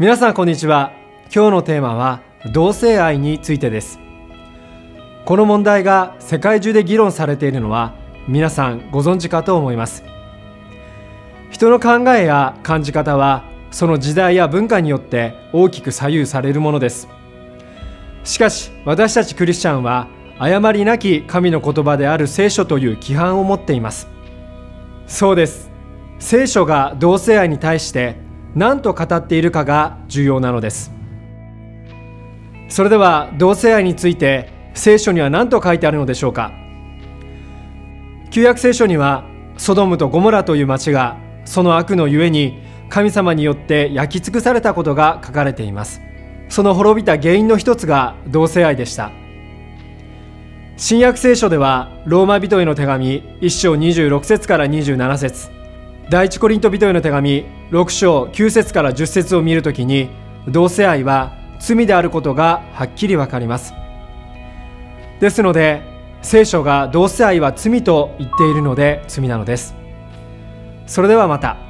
皆さんこんにちは。今日のテーマは同性愛についてです。この問題が世界中で議論されているのは皆さんご存知かと思います。人の考えや感じ方はその時代や文化によって大きく左右されるものです。しかし私たちクリスチャンは誤りなき神の言葉である聖書という規範を持っています。そうです。聖書が同性愛に対して何と語っているかが重要なのです。それでは同性愛について聖書には何と書いてあるのでしょうか。旧約聖書にはソドムとゴモラという町がその悪のゆえに神様によって焼き尽くされたことが書かれています。その滅びた原因の一つが同性愛でした。新約聖書ではローマ人への手紙1章26節から27節。第一コリント人への手紙6章9節から10節を見るときに同性愛は罪であることがはっきりわかります。ですので聖書が同性愛は罪と言っているので罪なのです。それではまた。